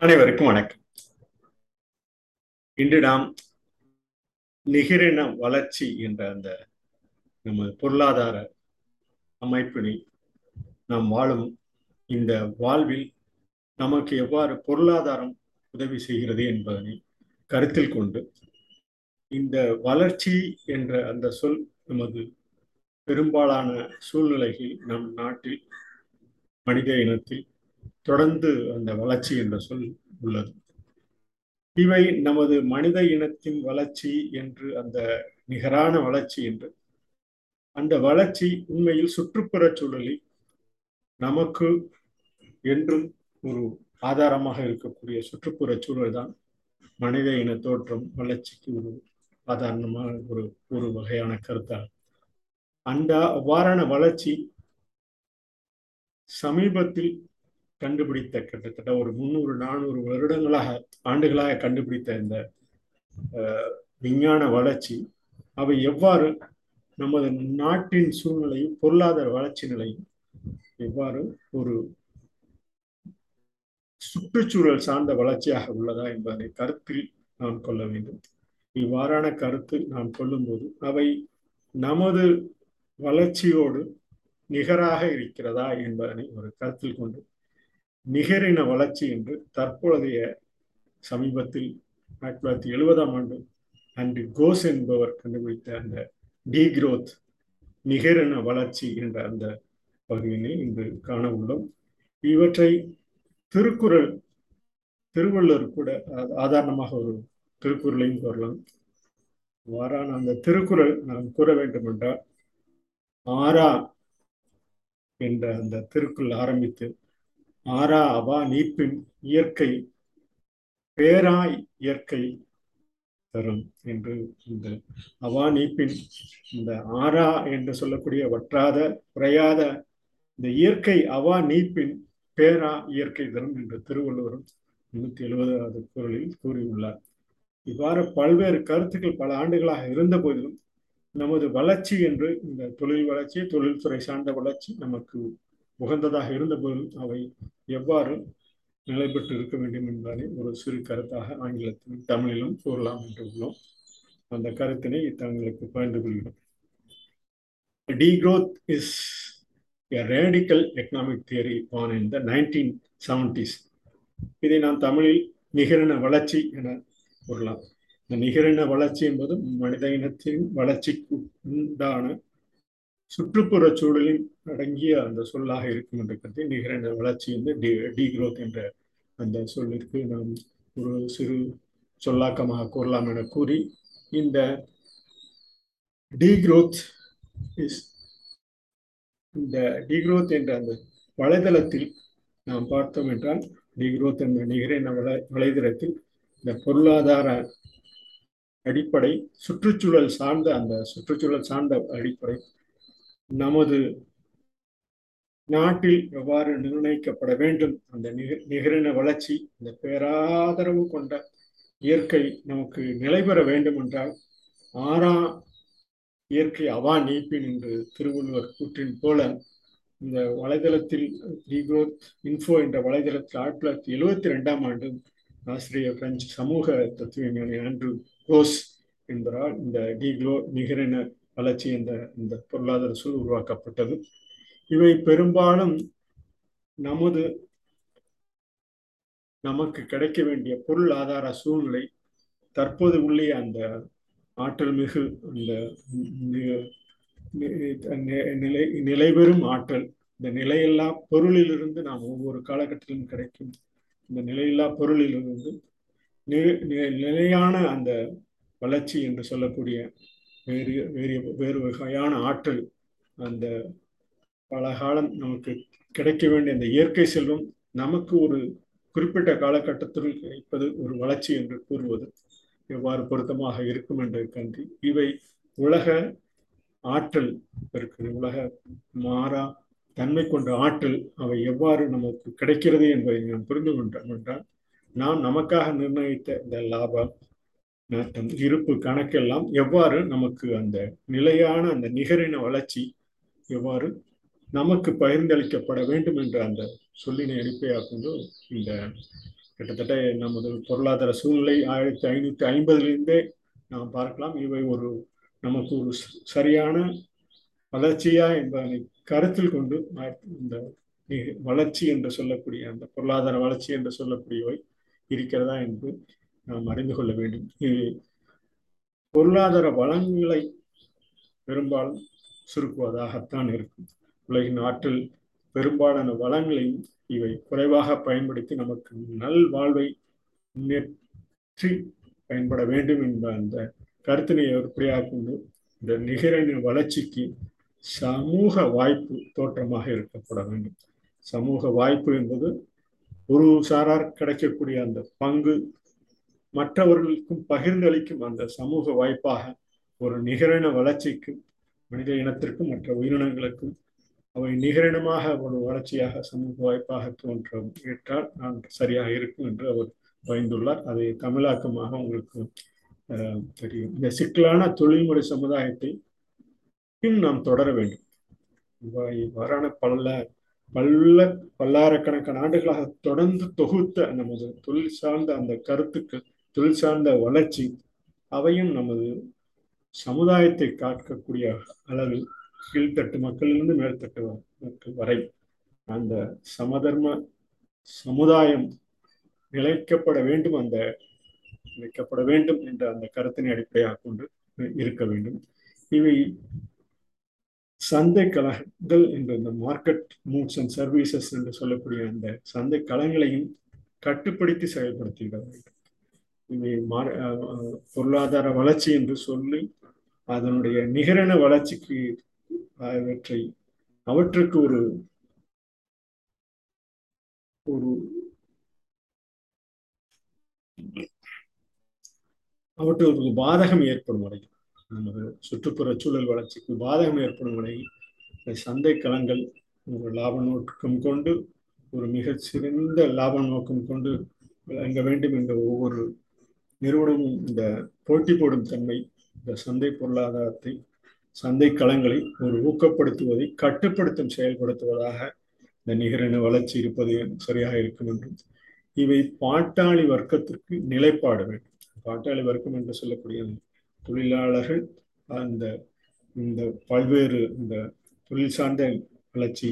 அனைவருக்கும் வணக்கம். இன்று நாம் நிகரின வளர்ச்சி என்ற அந்த நம்ம பொருளாதார அமைப்பினை நாம் வாழும் இந்த வாழ்வில் நமக்கு எவ்வாறு பொருளாதாரம் உதவி செய்கிறது என்பதனை கருத்தில் கொண்டு இந்த வளர்ச்சி என்ற அந்த சொல் நமது பெரும்பாலான சூழ்நிலைகளில் நம் நாட்டில் மனித இனத்தில் தொடர்ந்து அந்த வளர்ச்சி என்ற சொல் உள்ளது. இவை நமது மனித இனத்தின் வளர்ச்சி என்று அந்த நிகரான வளர்ச்சி என்று. அந்த வளர்ச்சி உண்மையில் சுற்றுப்புற சூழலில் நமக்கு என்றும் ஒரு ஆதாரமாக இருக்கக்கூடிய சுற்றுப்புற சூழல் தான் மனித இன தோற்றம் வளர்ச்சிக்கு ஒரு ஆதாரணமாக ஒரு ஒரு வகையான கருத்தாகும் அந்த அவ்வாறான வளர்ச்சி சமீபத்தில் கண்டுபிடித்த கிட்டத்தட்ட ஒரு முந்நூறு நானூறு வருடங்களாக ஆண்டுகளாக கண்டுபிடித்த இந்த விஞ்ஞான வளர்ச்சி அவை எவ்வாறு நமது நாட்டின் சூழ்நிலையும் பொருளாதார வளர்ச்சி நிலையும் எவ்வாறு ஒரு சுற்றுச்சூழல் சார்ந்த வளர்ச்சியாக உள்ளதா என்பதை கருத்தில் நாம் கொள்ள வேண்டும். இவ்வாறான கருத்து நாம் கொள்ளும்போது அவை நமது வளர்ச்சியோடு நிகராக இருக்கிறதா என்பதனை ஒரு கருத்தில் கொண்டு நிகரின வளர்ச்சி என்று தற்போதைய சமீபத்தில் ஆயிரத்தி தொள்ளாயிரத்தி எழுபதாம் ஆண்டு அன்று கோஸ் என்பவர் கண்டுபிடித்த அந்த டீக்ரோத் நிகரின வளர்ச்சி என்ற அந்த பகுதியினை இன்று காண உள்ளோம். இவற்றை திருக்குறள் திருவள்ளுவர் கூட ஆதாரணமாக ஒரு திருக்குறளையும் கூறலாம். வாரான அந்த திருக்குறள் நாம் கூற வேண்டும் என்றால் ஆரா என்ற அந்த திருக்குள் ஆரம்பித்து ஆரா அவா நீப்பின் இயற்கை பேராய் இயற்கை தரும் என்று இந்த அவா நீப்பின் இந்த ஆரா என்று சொல்லக்கூடிய வற்றாத குறையாத இந்த இயற்கை அவா நீப்பின் பேரா இயற்கை தரும் என்று திருவள்ளுவரும் முன்னூத்தி எழுபதாவது குரலில் கூறியுள்ளார். இவ்வாறு பல்வேறு கருத்துக்கள் பல ஆண்டுகளாக இருந்த போதிலும் நமது வளர்ச்சி என்று இந்த தொழில் வளர்ச்சி தொழில்துறை சார்ந்த வளர்ச்சி நமக்கு உகந்ததாக இருந்த போதும் அவை எவ்வாறு நிலை பெற்று இருக்க வேண்டும் என்பதை ஒரு சிறு கருத்தாக ஆங்கிலத்திலும் தமிழிலும் கூறலாம் என்று உள்ளோம். அந்த கருத்தினை தங்களுக்கு பகிர்ந்து கொள்கிறோம். Degrowth is a radical economic theory born in the 1970s. இதை நாம் தமிழில் நிகரின வளர்ச்சி என கூறலாம். இந்த நிகரின வளர்ச்சி என்பது மனித இனத்தின் வளர்ச்சிக்கு உண்டான சுற்றுப்புற சூழலில் அடங்கிய அந்த சொல்லாக இருக்கும் என்ற கருத்தை நிகரின வளர்ச்சி வந்து டி டிக்ரோத் என்ற அந்த சொல்லிற்கு நாம் ஒரு சிறு சொல்லாக்கமாக கூறலாம் என கூறி இந்த டிக்ரோத் இஸ் இந்த டிக்ரோத் என்ற அந்த வலைதளத்தில் நாம் பார்த்தோம் என்றால் டிக்ரோத் என்ற நிகரின வலை வலைதளத்தில் இந்த பொருளாதார அடிப்படை சுற்றுச்சூழல் சார்ந்த அந்த சுற்றுச்சூழல் சார்ந்த அடிப்படை நமது நாட்டில் எவ்வாறு நிர்ணயிக்கப்பட வேண்டும்? அந்த நிகரின வளர்ச்சி இந்த பேராதரவு கொண்ட இயற்கை நமக்கு நிலை பெற வேண்டும் என்றால் ஆறா இயற்கை அவா நீப்பின் என்று திருவள்ளுவர் கூற்றின் போல இந்த வலைதளத்தில் ரீக்ரோத் இன்ஃபோ என்ற வலைதளத்தில் ஆயிரத்தி தொள்ளாயிரத்தி எழுவத்தி ரெண்டாம் ஆண்டு ஆசிரியர் பிரெஞ்சு சமூக தத்துவஞானி ஆண்ட்ரூ கோஸ் என்பதால் இந்த டிக்ளோ நிகரின வளர்ச்சி என்ற இந்த பொருளாதார சூழ் உருவாக்கப்பட்டது. இவை பெரும்பாலும் நமது நமக்கு கிடைக்க வேண்டிய பொருள் ஆதார சூழ்நிலை தற்போது உள்ளே அந்த ஆற்றல் மிகு அந்த நிலை நிலைபெறும் ஆற்றல் இந்த நிலையில்லா பொருளிலிருந்து நாம் ஒவ்வொரு காலகட்டத்திலும் கிடைக்கும் இந்த நிலையில்லா பொருளிலிருந்து நிலையான அந்த வளர்ச்சி என்று சொல்லக்கூடிய வேறு வேறு வேறு வகையான ஆற்றல் அந்த பல காலம் நமக்கு கிடைக்க வேண்டிய அந்த இயற்கை செல்வம் நமக்கு ஒரு குறிப்பிட்ட காலகட்டத்தில் கிடைப்பது ஒரு வளர்ச்சி என்று கூறுவது எவ்வாறு பொருத்தமாக இருக்கும் என்று கன்றி இவை உலக ஆற்றல் இருக்குது. உலக மாறா தன்மை கொண்ட ஆற்றல் அவை எவ்வாறு நமக்கு கிடைக்கிறது என்பதை நாம் புரிந்து கொண்டோம் என்றால் நாம் நமக்காக நிர்ணயித்த இந்த லாபம் இருப்பு கணக்கெல்லாம் எவ்வாறு நமக்கு அந்த நிலையான அந்த நிகரின வளர்ச்சி எவ்வாறு நமக்கு பகிர்ந்தளிக்கப்பட வேண்டும் என்ற அந்த சொல்லினை அடிப்படையாக கொண்டு இந்த கிட்டத்தட்ட நமது பொருளாதார சூழ்நிலை ஆயிரத்தி ஐநூற்றி ஐம்பதுலேருந்தே நாம் பார்க்கலாம். இவை ஒரு நமக்கு ஒரு சரியான வளர்ச்சியா என்பதனை கருத்தில் கொண்டு இந்த வளர்ச்சி என்று சொல்லக்கூடிய அந்த பொருளாதார வளர்ச்சி என்று சொல்லக்கூடியவை இருக்கிறதா என்று நாம் அறிந்து கொள்ள வேண்டும். இது பொருளாதார வளங்களை பெரும்பாலும் சுருக்குவதாகத்தான் இருக்கும். உலகின் ஆற்றல் பெரும்பாலான வளங்களையும் இவை குறைவாக பயன்படுத்தி நமக்கு நல் வாழ்வை முன்னேற்றி பயன்பட வேண்டும் என்ற அந்த கருத்தினை அடிப்படையாக கொண்டு இந்த நிகரின் வளர்ச்சிக்கு சமூக வாய்ப்பு தோற்றமாக இருக்கப்பட வேண்டும். சமூக வாய்ப்பு என்பது ஒரு சாரார் கிடைக்கக்கூடிய அந்த பங்கு மற்றவர்களுக்கும் பகிர்ந்தளிக்கும் அந்த சமூக வாய்ப்பாக ஒரு நிகரின வளர்ச்சிக்கும் மனித இனத்திற்கும் மற்ற உயிரினங்களுக்கும் அவை நிகரினமாக ஒரு வளர்ச்சியாக சமூக வாய்ப்பாக தோன்ற ஏற்றால் நான் சரியாக இருக்கும் என்று அவர் பயந்துள்ளார் அதை தமிழாக்கமாக உங்களுக்கு தெரியும். இந்த சிக்கலான தொழில்முறை சமுதாயத்தை நாம் தொடர வேண்டும். இவ்வாறான பல பல்ல பல்லாயிரக்கணக்கான ஆண்டுகளாக தொடர்ந்து தொகுத்த நமது தொழில் சார்ந்த அந்த கருத்துக்கள் தொழில் சார்ந்த வளர்ச்சி அவையும் நமது சமுதாயத்தை காக்கக்கூடிய அளவில் கீழ்த்தட்டு மக்களிலிருந்து மேல்தட்டு மக்கள் வரை அந்த சமதர்ம சமுதாயம் நிலைக்கப்பட வேண்டும் அந்த நிலைக்கப்பட வேண்டும் என்ற அந்த கருத்தினை அடிப்படையாக கொண்டு இருக்க வேண்டும். இவை சந்தை கலங்கள் என்ற இந்த மார்க்கெட் மூட்ஸ் அண்ட் சர்வீசஸ் என்று சொல்லக்கூடிய அந்த சந்தை களங்களையும் கட்டுப்படுத்தி செயல்படுத்திவிட வேண்டும். பொருளாதார வளர்ச்சி என்று சொல்லி அதனுடைய நிகரண வளர்ச்சிக்கு அவற்றை அவற்றுக்கு ஒரு ஒரு அவற்றுக்கு பாதகம் ஏற்படும் வரை நமது சுற்றுப்புற சூழல் வளர்ச்சிக்கு பாதகம் ஏற்படும் வரை சந்தை களங்கள் ஒரு லாப நோக்கம் கொண்டு ஒரு மிகச்சிறந்த லாப நோக்கம் கொண்டு விளங்க வேண்டும் என்ற ஒவ்வொரு நிறுவனமும் இந்த போட்டி போடும் தன்மை இந்த சந்தை பொருளாதாரத்தை சந்தை களங்களை ஒரு ஊக்கப்படுத்துவதை கட்டுப்படுத்தும் செயல்படுத்துவதாக இந்த நிகரின வளர்ச்சி இருப்பது சரியாக இருக்கும் என்றும் இவை பாட்டாளி வர்க்கத்திற்கு நிலைப்பாடு வேண்டும். பாட்டாளி வர்க்கம் என்று சொல்லக்கூடிய தொழிலாளர்கள் அந்த இந்த பல்வேறு இந்த தொழில் சார்ந்த வளர்ச்சி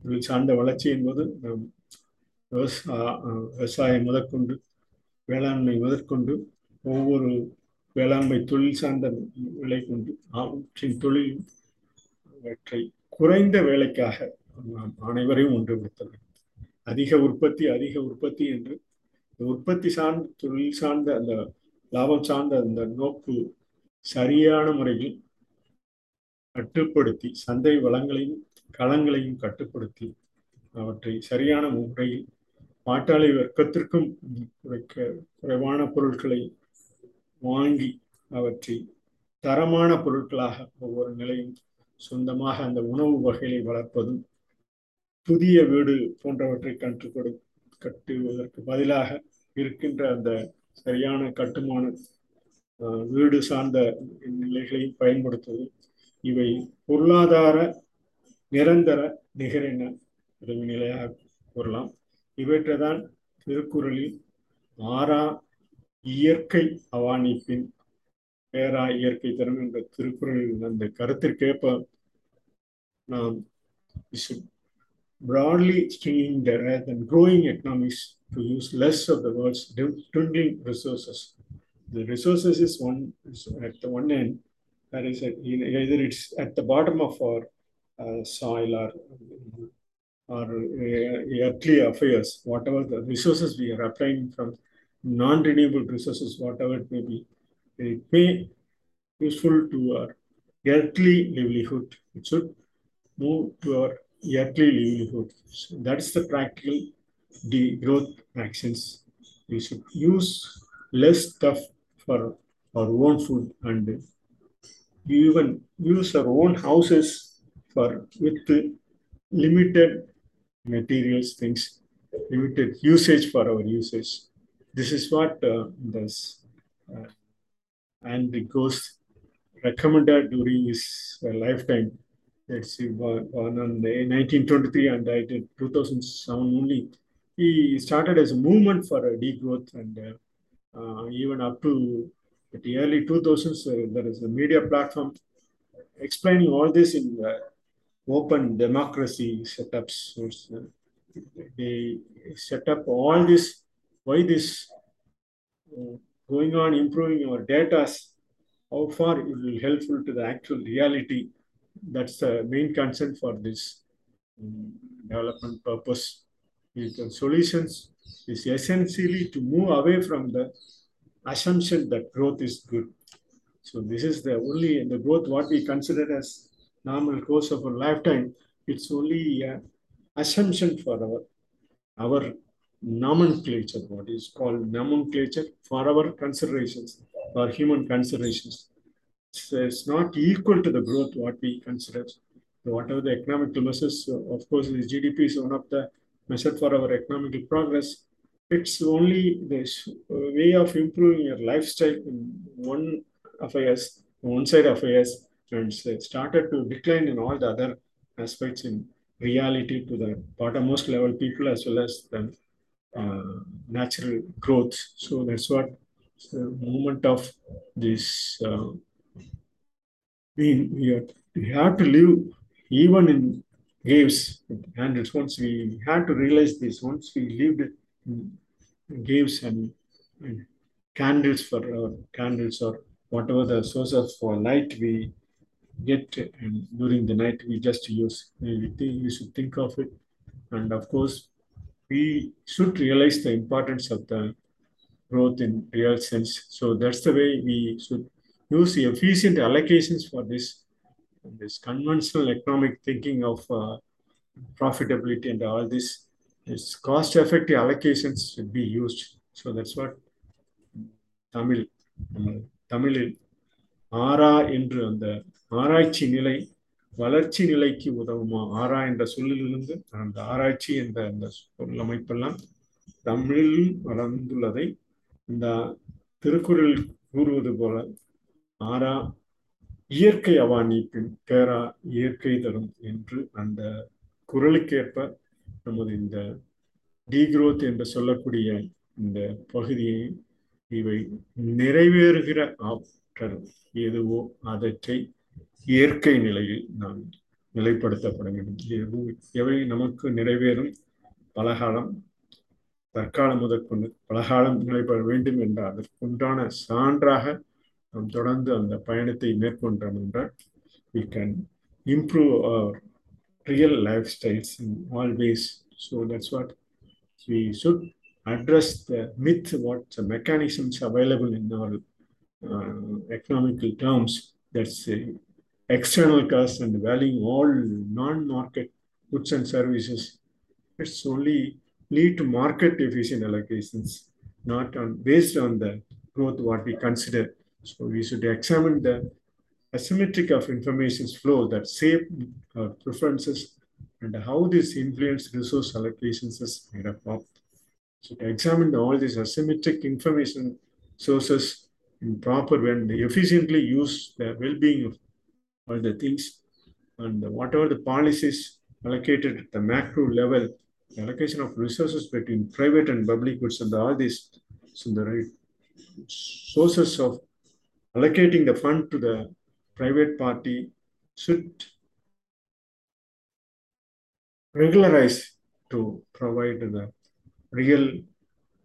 தொழில் சார்ந்த வளர்ச்சி என்பது நாம் விவசாயம் முதற்கொண்டு வேளாண்மை முதற்கொண்டு ஒவ்வொரு வேளாண்மை தொழில் சார்ந்த விலை கொண்டு அவற்றின் தொழில் அவற்றை குறைந்த வேலைக்காக நாம் அனைவரையும் ஒன்றுபடுத்த வேண்டும். அதிக உற்பத்தி அதிக உற்பத்தி என்று உற்பத்தி சார்ந்த தொழில் சார்ந்த அந்த லாபம் சார்ந்த அந்த நோக்கு சரியான முறையில் கட்டுப்படுத்தி சந்தை வளங்களையும் களங்களையும் கட்டுப்படுத்தி அவற்றை சரியான முறையில் பாட்டாளி வர்க்கத்திற்கும் குறைக்க குறைவான பொருட்களை வாங்கி அவற்றை தரமான பொருட்களாக ஒவ்வொரு நிலையும் சொந்தமாக அந்த உணவு வகையை வளர்ப்பதும் புதிய வீடு போன்றவற்றை கற்று கொடு கட்டுவதற்கு பதிலாக இருக்கின்ற அந்த சரியான கட்டுமான வீடு சார்ந்த நிலைகளையும் பயன்படுத்துவது இவை பொருளாதார நிரந்தர நிகரின உதவி நிலையாக கூறலாம். இவற்றை தான் திருக்குறளில் ஆறா இயற்கை அவானிப்பின் பேரா இயற்கை தரும் என்ற திருக்குறளில் அந்த கருத்திற்கேற்ப நாம் broadly seeing that rather than growing economies to use less of the world's dwindling resources. The resources is one is at the one end, that is at, either it's at the bottom of our uh, soil or or uh, earthly affairs, whatever the resources we are applying from non-renewable resources, whatever it may be, it may useful to our earthly livelihood. It should move to our earthly livelihood. So that's the practical degrowth actions. We should use less stuff for our own food and even use our own houses for with limited materials, things, limited usage for our usage. This is what uh, this uh, and the ghost recommended during his uh, lifetime let's see, born on 1923 and died in 2007 only. he started as a movement for a degrowth and uh, uh, even up to the early 2000s, uh, there is a media platform explaining all this in open democracy setups. They set up all this, why this going on improving our data, how far it will helpful to the actual reality. That's the main concern for this um, development purpose. The solutions is essentially to move away from the assumption that growth is good. So this is the only the growth what we consider as normal course of our lifetime. It's only an assumption for our our nomenclature, what is called nomenclature for our considerations, for human considerations. It's, it's not equal to the growth what we consider. So whatever the economic measures, of course, the GDP is one of the measure for our economic progress. It's only this way of improving your lifestyle in one affairs, one side affairs, and started to decline in all the other aspects in reality to the bottommost level people as well as the uh, natural growth. So that's what the movement of this. Uh, we, we, have to live even in caves and it's once we had to realize this once we lived in caves and, and candles for our candles or whatever the source of light we get and during the night we just use uh, we, think, we should think of it. And of course we should realize the importance of the growth in real sense. So that's the way we should use efficient allocations for this this conventional economic thinking of uh, profitability and all this. Is cost effective allocations should be used. So that's what tamil tamil ஆரா என்று அந்த ஆராய்ச்சி நிலை வளர்ச்சி நிலைக்கு உதவுமா? ஆரா என்ற சொல்லிலிருந்து அந்த ஆராய்ச்சி என்ற அந்த சொல் அமைப்பெல்லாம் தமிழில் வளர்ந்துள்ளதை இந்த திருக்குறள் கூறுவது போல ஆரா இயற்கை அவானிப்பின் பேரா இயற்கை தரும் என்று அந்த குரலுக்கேற்ப நமது இந்த டீக்ரோத் என்று சொல்லக்கூடிய இந்த பகுதியை இவை நிறைவேறுகிற ஆற்றல் எதுவோ அதற்றை இயற்கை நிலையில் நாம் நிலைப்படுத்தப்பட வேண்டும் எவை நமக்கு நிறைவேறும் பலகாலம் தற்காலம் முதற்கொண்டு பலகாலம் நிலைப்பட வேண்டும் என்றால் அதற்குண்டான சான்றாக நாம் தொடர்ந்து அந்த பயணத்தை மேற்கொண்டோம் என்றால் we can improve our real lifestyles in all ways. So that's what we should address the myth, what the mechanisms available in our economical terms. That's uh, external costs and valuing all non-market goods and services. It's only lead to market efficient allocations, not on based on the growth what we consider. So we should examine the asymmetric of information flow that shape our preferences and how this influence resource allocations is made up of. So to examine all these asymmetric information sources in proper when they efficiently use the well-being of all the things and whatever the policies allocated at the macro level, the allocation of resources between private and public goods and all these so the right sources of allocating the fund to the private party should regularize to provide the real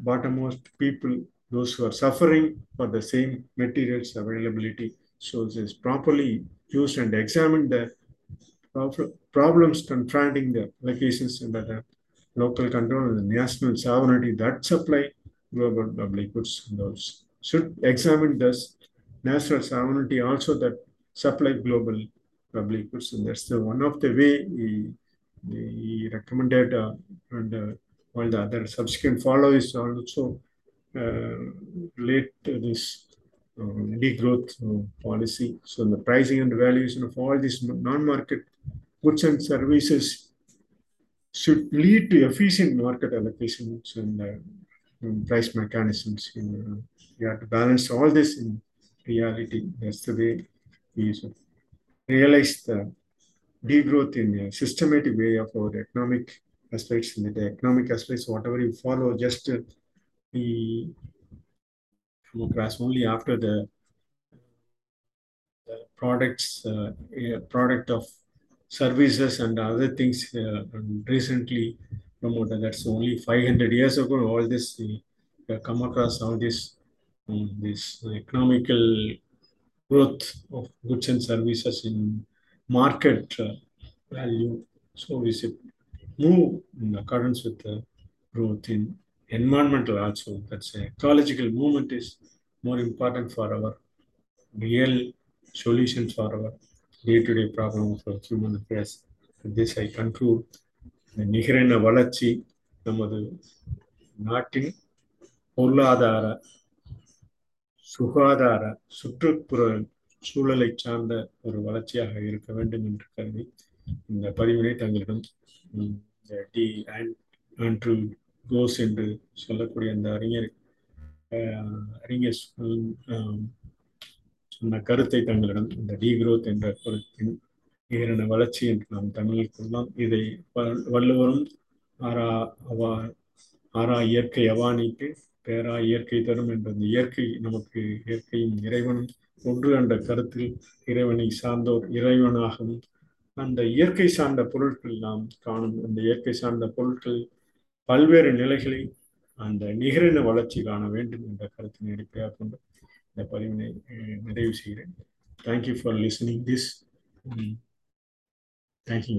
bottommost people, those who are suffering for the same materials availability. So this properly used and examined the problems confronting the allocations under the local control and the national sovereignty that supply global public goods and those should examine this national sovereignty also that supply global public goods and that's the one of the way he, he recommended uh, and uh, all the other subsequent follow is also relate to this uh, degrowth uh, policy. So the pricing and valuation of all these non-market goods and services should lead to efficient market allocations and, uh, and price mechanisms. You, know, you have to balance all this in reality. That's the way we should realize the degrowth in a systematic way of our economic aspects, in the economic aspects, whatever you follow, just uh, we come only after the, the products, uh, product of services and other things uh, recently promoted. That's only 500 years ago. All this have come across all this um, this economical growth of goods and services in market uh, value. So we should move in accordance with the growth in environmental also. That's a ecological movement is more important for our real solutions for our day-to-day problem of our human affairs. With this, I conclude இந்த நிகரென வளர்ச்சி நமது நாட்டின் பொருளாதார சுகாதார சுற்றுப்புற சூழலை சார்ந்த ஒரு வளர்ச்சியாக இருக்க வேண்டும் என்று கருதி இந்த பதிவினை தங்களிடம் டி ஆண்ட்ரூ கோஸ் என்று சொல்லக்கூடிய அந்த அறிஞர் அறிஞர் சொன்ன கருத்தை தங்களிடம் இந்த டீக்ரோத் என்ற கருத்தின் நிகரான வளர்ச்சி என்று நாம் தமிழில் கொள்ளலாம் இதை வள்ளுவரும் ஆரா அவா ஆரா இயற்கை அவானிக்கு பேரா இயற்கை தரும் என்ற அந்த இயற்கை நமக்கு இயற்கையும் இறைவனும் ஒன்று என்ற கருத்தில் இறைவனை சார்ந்தோர் இறைவனாகவும் அந்த இயற்கை சார்ந்த பொருட்கள் நாம் காணும் அந்த இயற்கை சார்ந்த பொருட்கள் பல்வேறு நிலைகளை அந்த நிகரின வளர்ச்சி காண வேண்டும் என்ற கருத்தினை அடிப்படையாக கொண்டு இந்த பதிவினை நிறைவு செய்கிறேன். Thank you for listening this thank you